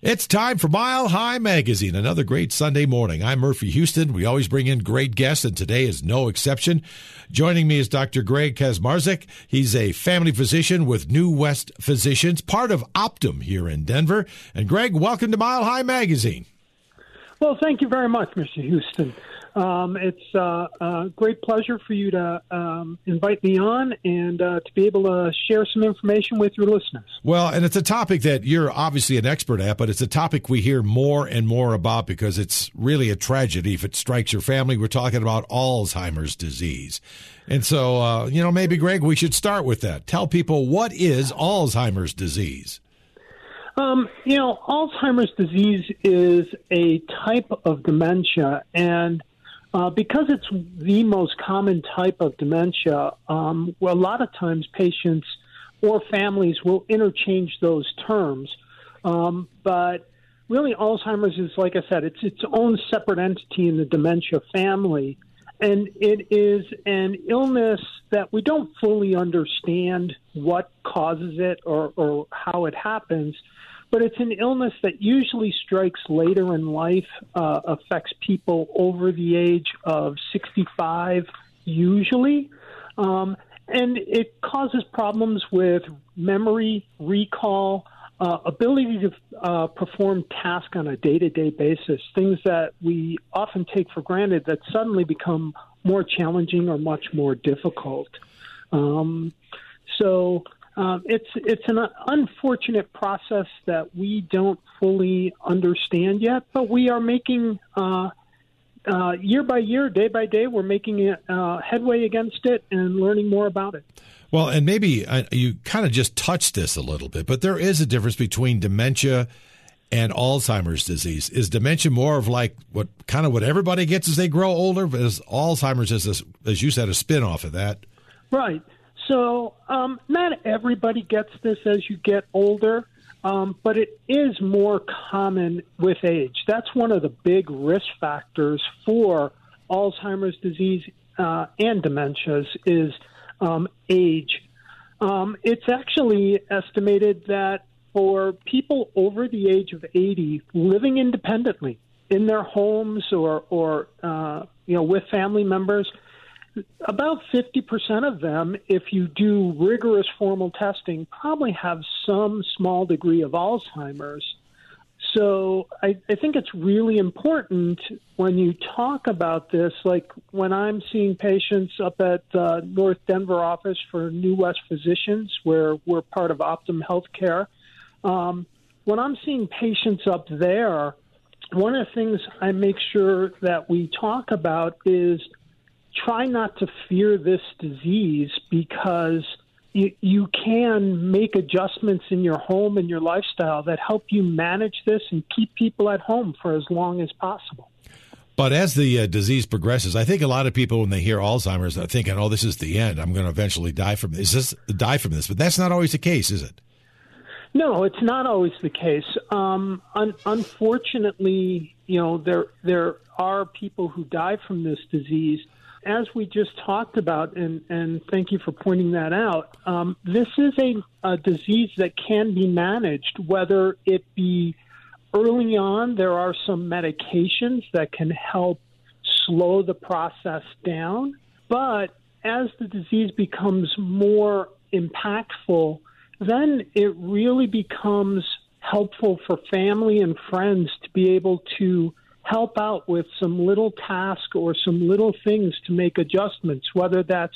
It's time for Mile High Magazine, another great Sunday morning. I'm Murphy Houston. We always bring in great guests, and today is no exception. Joining me is Dr. Greg Kaczmarzyk. He's a family physician with New West Physicians, part of Optum here in Denver. And Greg, welcome to Mile High Magazine. Well, thank you very much, Mr. Houston. Um, it's uh, a great pleasure for you to um, invite me on and uh, to be able to share some information with your listeners. Well, and it's a topic that you're obviously an expert at, but it's a topic we hear more and more about because it's really a tragedy if it strikes your family. We're talking about Alzheimer's disease. And so, uh, you know, maybe, Greg, we should start with that. Tell people what is Alzheimer's disease? Um, you know, Alzheimer's disease is a type of dementia, and uh, because it's the most common type of dementia, um, well, a lot of times patients or families will interchange those terms. Um, but really, Alzheimer's is, like I said, it's its own separate entity in the dementia family. And it is an illness that we don't fully understand what causes it or, or how it happens but it's an illness that usually strikes later in life, uh, affects people over the age of 65, usually. Um, and it causes problems with memory, recall, uh, ability to uh, perform tasks on a day to day basis, things that we often take for granted that suddenly become more challenging or much more difficult. Um, so, um, it's it's an unfortunate process that we don't fully understand yet, but we are making uh, uh, year by year, day by day, we're making uh, headway against it and learning more about it. Well, and maybe uh, you kind of just touched this a little bit, but there is a difference between dementia and Alzheimer's disease. Is dementia more of like what kind of what everybody gets as they grow older? But is Alzheimer's, is as you said, a spin off of that? Right. So, um, not everybody gets this as you get older, um, but it is more common with age. That's one of the big risk factors for Alzheimer's disease uh, and dementias is um, age. Um, it's actually estimated that for people over the age of 80 living independently in their homes or, or uh, you know, with family members – about 50% of them, if you do rigorous formal testing, probably have some small degree of Alzheimer's. So I, I, think it's really important when you talk about this, like when I'm seeing patients up at the North Denver office for New West Physicians, where we're part of Optum Healthcare. Um, when I'm seeing patients up there, one of the things I make sure that we talk about is – try not to fear this disease because you, you can make adjustments in your home and your lifestyle that help you manage this and keep people at home for as long as possible. But as the uh, disease progresses, I think a lot of people, when they hear Alzheimer's, are thinking, "Oh, this is the end. I'm going to eventually die from this. Is this die from this?" But that's not always the case, is it? No, it's not always the case. Um, un- unfortunately, you know, there there are people who die from this disease as we just talked about, and, and thank you for pointing that out, um, this is a, a disease that can be managed, whether it be early on, there are some medications that can help slow the process down. But as the disease becomes more impactful, then it really becomes helpful for family and friends to be able to help out with some little task or some little things to make adjustments, whether that's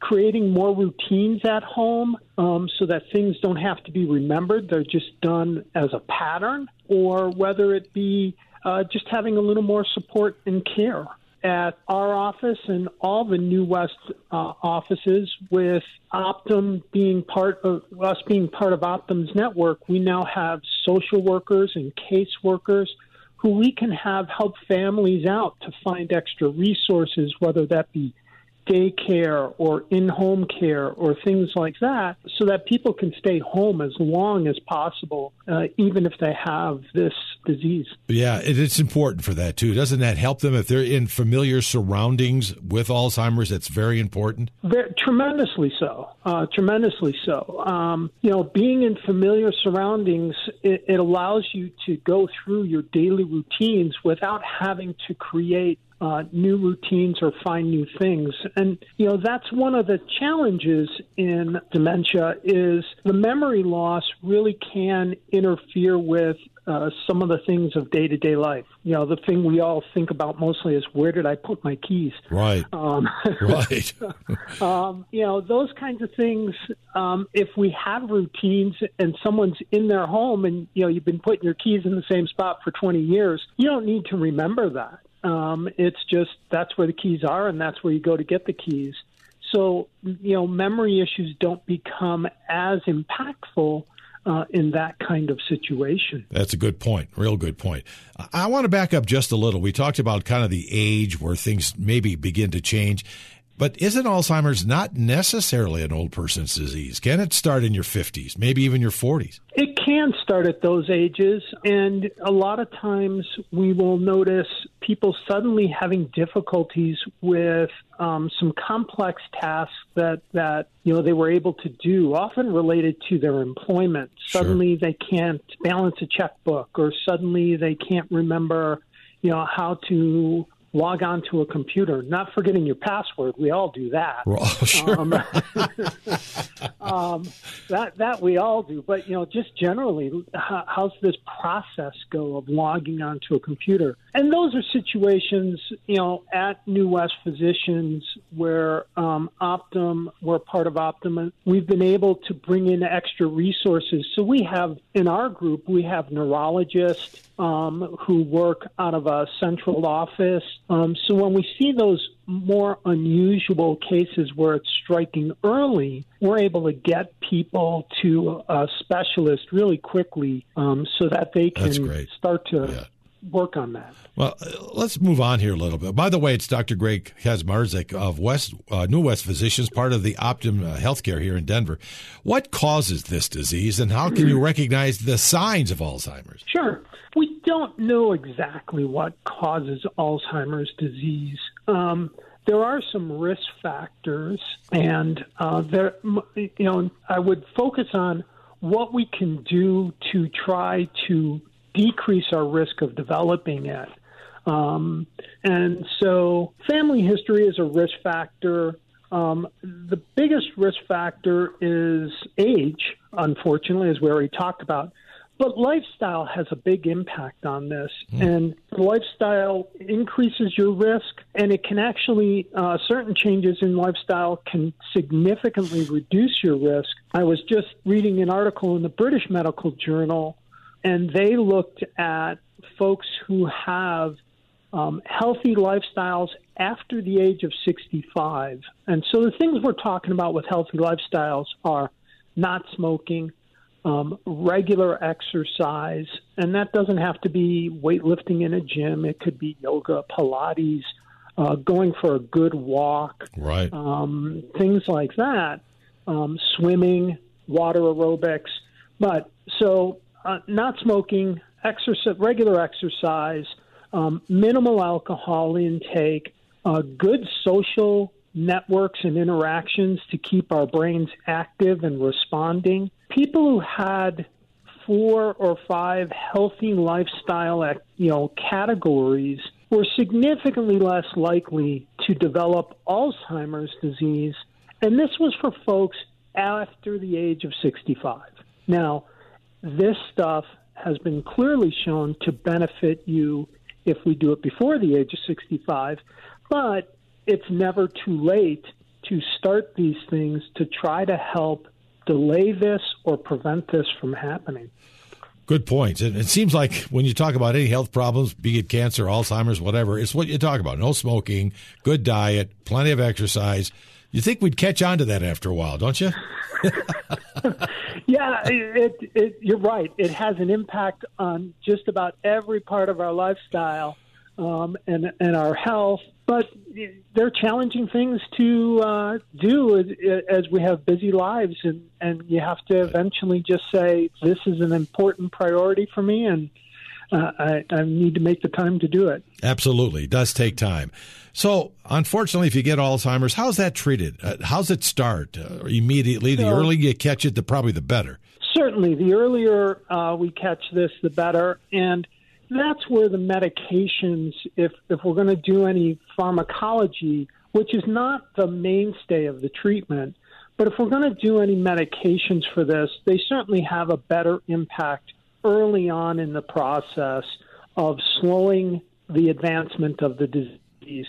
creating more routines at home um, so that things don't have to be remembered, they're just done as a pattern, or whether it be uh, just having a little more support and care. At our office and all the New West uh, offices, with Optum being part of us being part of Optum's network, we now have social workers and caseworkers who we can have help families out to find extra resources, whether that be daycare or in home care or things like that, so that people can stay home as long as possible, uh, even if they have this disease. Yeah, it's important for that too. Doesn't that help them if they're in familiar surroundings with Alzheimer's? That's very important. Very, tremendously so. Uh, tremendously so. Um, you know, being in familiar surroundings, it, it allows you to go through your daily routines without having to create uh, new routines or find new things. And you know that's one of the challenges in dementia is the memory loss really can interfere with uh, some of the things of day to day life. You know, the thing we all think about mostly is where did I put my keys? Right. Um, right. um, you know, those kinds of things. Um, if we have routines and someone's in their home and you know you've been putting your keys in the same spot for 20 years, you don't need to remember that. Um, it's just that's where the keys are, and that's where you go to get the keys. So, you know, memory issues don't become as impactful uh, in that kind of situation. That's a good point. Real good point. I want to back up just a little. We talked about kind of the age where things maybe begin to change. But isn't Alzheimer's not necessarily an old person's disease? Can it start in your 50s, maybe even your 40s? It can start at those ages. And a lot of times we will notice people suddenly having difficulties with um, some complex tasks that, that, you know, they were able to do, often related to their employment. Sure. Suddenly they can't balance a checkbook or suddenly they can't remember you know how to log on to a computer, not forgetting your password. We all do that. Oh, sure. Um, um, that that we all do. But you know, just generally, how, how's this process go of logging onto a computer? And those are situations, you know, at New West Physicians where um, Optum, we're part of Optum, we've been able to bring in extra resources. So we have in our group, we have neurologists um, who work out of a central office. Um, so when we see those more unusual cases where it's striking early, we're able to get people to a specialist really quickly um, so that they can start to yeah work on that. Well, uh, let's move on here a little bit. By the way, it's Dr. Greg Kaczmarzyk of West uh, New West Physicians, part of the Optum uh, Healthcare here in Denver. What causes this disease, and how can you recognize the signs of Alzheimer's? Sure. Don't know exactly what causes Alzheimer's disease. Um, there are some risk factors, and uh, there, you know, I would focus on what we can do to try to decrease our risk of developing it. Um, and so, family history is a risk factor. Um, the biggest risk factor is age, unfortunately, as we already talked about. But lifestyle has a big impact on this, mm. and lifestyle increases your risk, and it can actually, uh, certain changes in lifestyle can significantly reduce your risk. I was just reading an article in the British Medical Journal and they looked at folks who have um, healthy lifestyles after the age of 65. And so the things we're talking about with healthy lifestyles are not smoking, um, regular exercise, and that doesn't have to be weightlifting in a gym. It could be yoga, Pilates, uh, going for a good walk, right? Um, things like that, um, swimming, water aerobics. But so uh, not smoking, exercise, regular exercise, um, minimal alcohol intake, uh, good social networks and interactions to keep our brains active and responding. People who had four or five healthy lifestyle you know categories were significantly less likely to develop Alzheimer's disease and this was for folks after the age of 65. Now, this stuff has been clearly shown to benefit you if we do it before the age of 65, but it's never too late to start these things to try to help delay this or prevent this from happening. Good point. And it seems like when you talk about any health problems, be it cancer, Alzheimer's, whatever, it's what you talk about. No smoking, good diet, plenty of exercise. You think we'd catch on to that after a while, don't you? yeah, it, it, it, you're right. It has an impact on just about every part of our lifestyle um, and and our health. But they're challenging things to uh, do as, as we have busy lives, and and you have to eventually just say this is an important priority for me, and uh, I, I need to make the time to do it. Absolutely, it does take time. So, unfortunately, if you get Alzheimer's, how's that treated? Uh, how's it start? Uh, immediately, the so, earlier you catch it, the probably the better. Certainly, the earlier uh, we catch this, the better. And that's where the medications, if if we're going to do any pharmacology, which is not the mainstay of the treatment, but if we're going to do any medications for this, they certainly have a better impact early on in the process of slowing the advancement of the disease.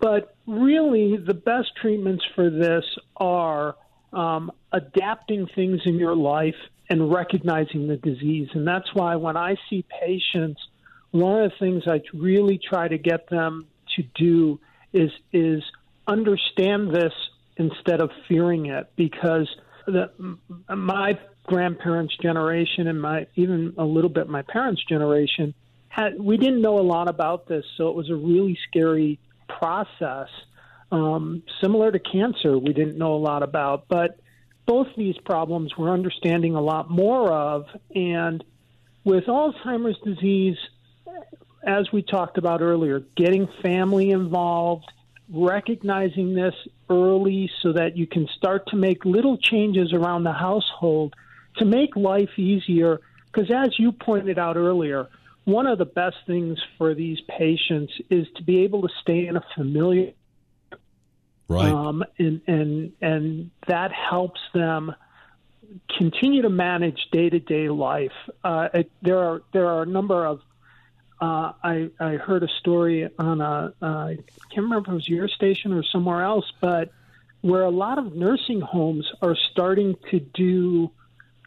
But really, the best treatments for this are um, adapting things in your life and recognizing the disease. And that's why when I see patients, one of the things I really try to get them to do is is understand this instead of fearing it because the, my grandparents' generation and my even a little bit my parents' generation had we didn't know a lot about this, so it was a really scary process. Um, similar to cancer, we didn't know a lot about, but both these problems we're understanding a lot more of. And with Alzheimer's disease, as we talked about earlier, getting family involved, recognizing this early so that you can start to make little changes around the household to make life easier. Because as you pointed out earlier, one of the best things for these patients is to be able to stay in a familiar right um, and and and that helps them continue to manage day to day life. Uh, it, there are there are a number of uh, I, I heard a story on a uh, I can't remember if it was your station or somewhere else, but where a lot of nursing homes are starting to do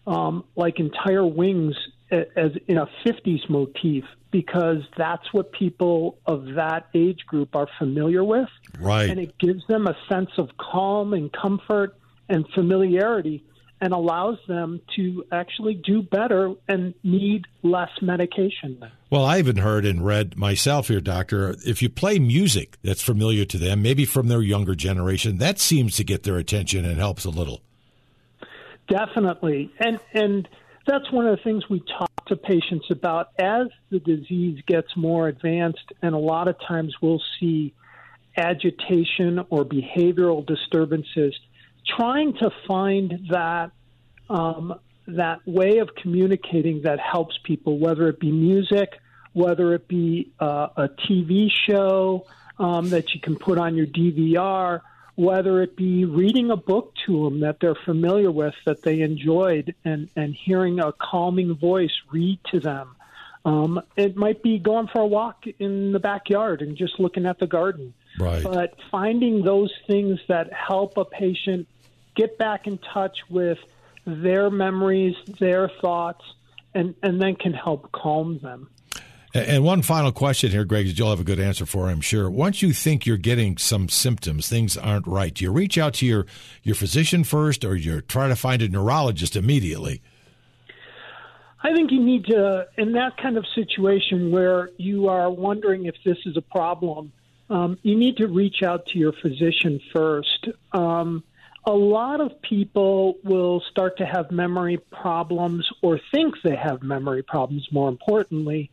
um, like entire wings as in a 50s motif because that's what people of that age group are familiar with. Right. And it gives them a sense of calm and comfort and familiarity and allows them to actually do better and need less medication. Well, I even heard and read myself here, Doctor, if you play music that's familiar to them, maybe from their younger generation, that seems to get their attention and helps a little. Definitely. And and that's one of the things we talk to patients about. As the disease gets more advanced and a lot of times we'll see agitation or behavioral disturbances trying to find that um, that way of communicating that helps people, whether it be music, whether it be uh, a TV show um, that you can put on your DVR, whether it be reading a book to them that they're familiar with, that they enjoyed, and, and hearing a calming voice read to them. Um, it might be going for a walk in the backyard and just looking at the garden. Right. But finding those things that help a patient get back in touch with their memories, their thoughts, and, and then can help calm them. And one final question here, Greg, you'll have a good answer for, I'm sure. Once you think you're getting some symptoms, things aren't right, do you reach out to your, your physician first or you try to find a neurologist immediately? I think you need to, in that kind of situation where you are wondering if this is a problem, um, you need to reach out to your physician first. Um, a lot of people will start to have memory problems or think they have memory problems, more importantly,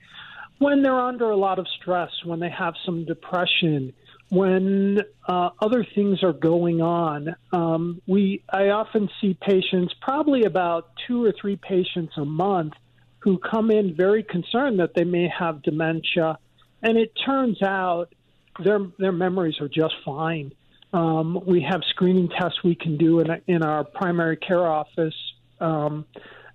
when they're under a lot of stress, when they have some depression, when uh, other things are going on. Um, we I often see patients, probably about two or three patients a month, who come in very concerned that they may have dementia, and it turns out their their memories are just fine. Um, we have screening tests we can do in, in our primary care office um,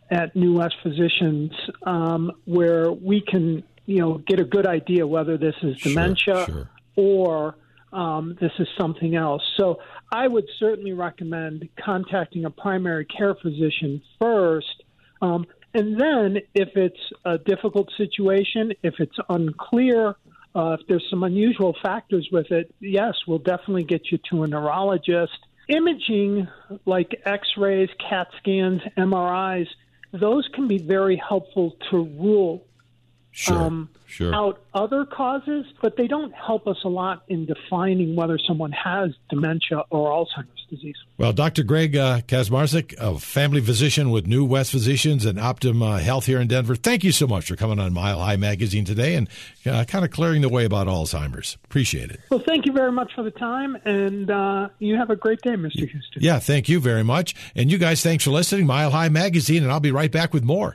at New West Physicians, um, where we can you know get a good idea whether this is dementia sure, sure. or um, this is something else. So I would certainly recommend contacting a primary care physician first. Um, and then, if it's a difficult situation, if it's unclear, uh, if there's some unusual factors with it, yes, we'll definitely get you to a neurologist. Imaging like x rays, CAT scans, MRIs, those can be very helpful to rule sure, um, sure. out other causes, but they don't help us a lot in defining whether someone has dementia or Alzheimer's disease. Well, Dr. Greg uh, a family physician with New West Physicians and Optum uh, Health here in Denver, thank you so much for coming on Mile High Magazine today and uh, kind of clearing the way about Alzheimer's. Appreciate it. Well, thank you very much for the time, and uh, you have a great day, Mr. Houston. Yeah, thank you very much. And you guys, thanks for listening. Mile High Magazine, and I'll be right back with more.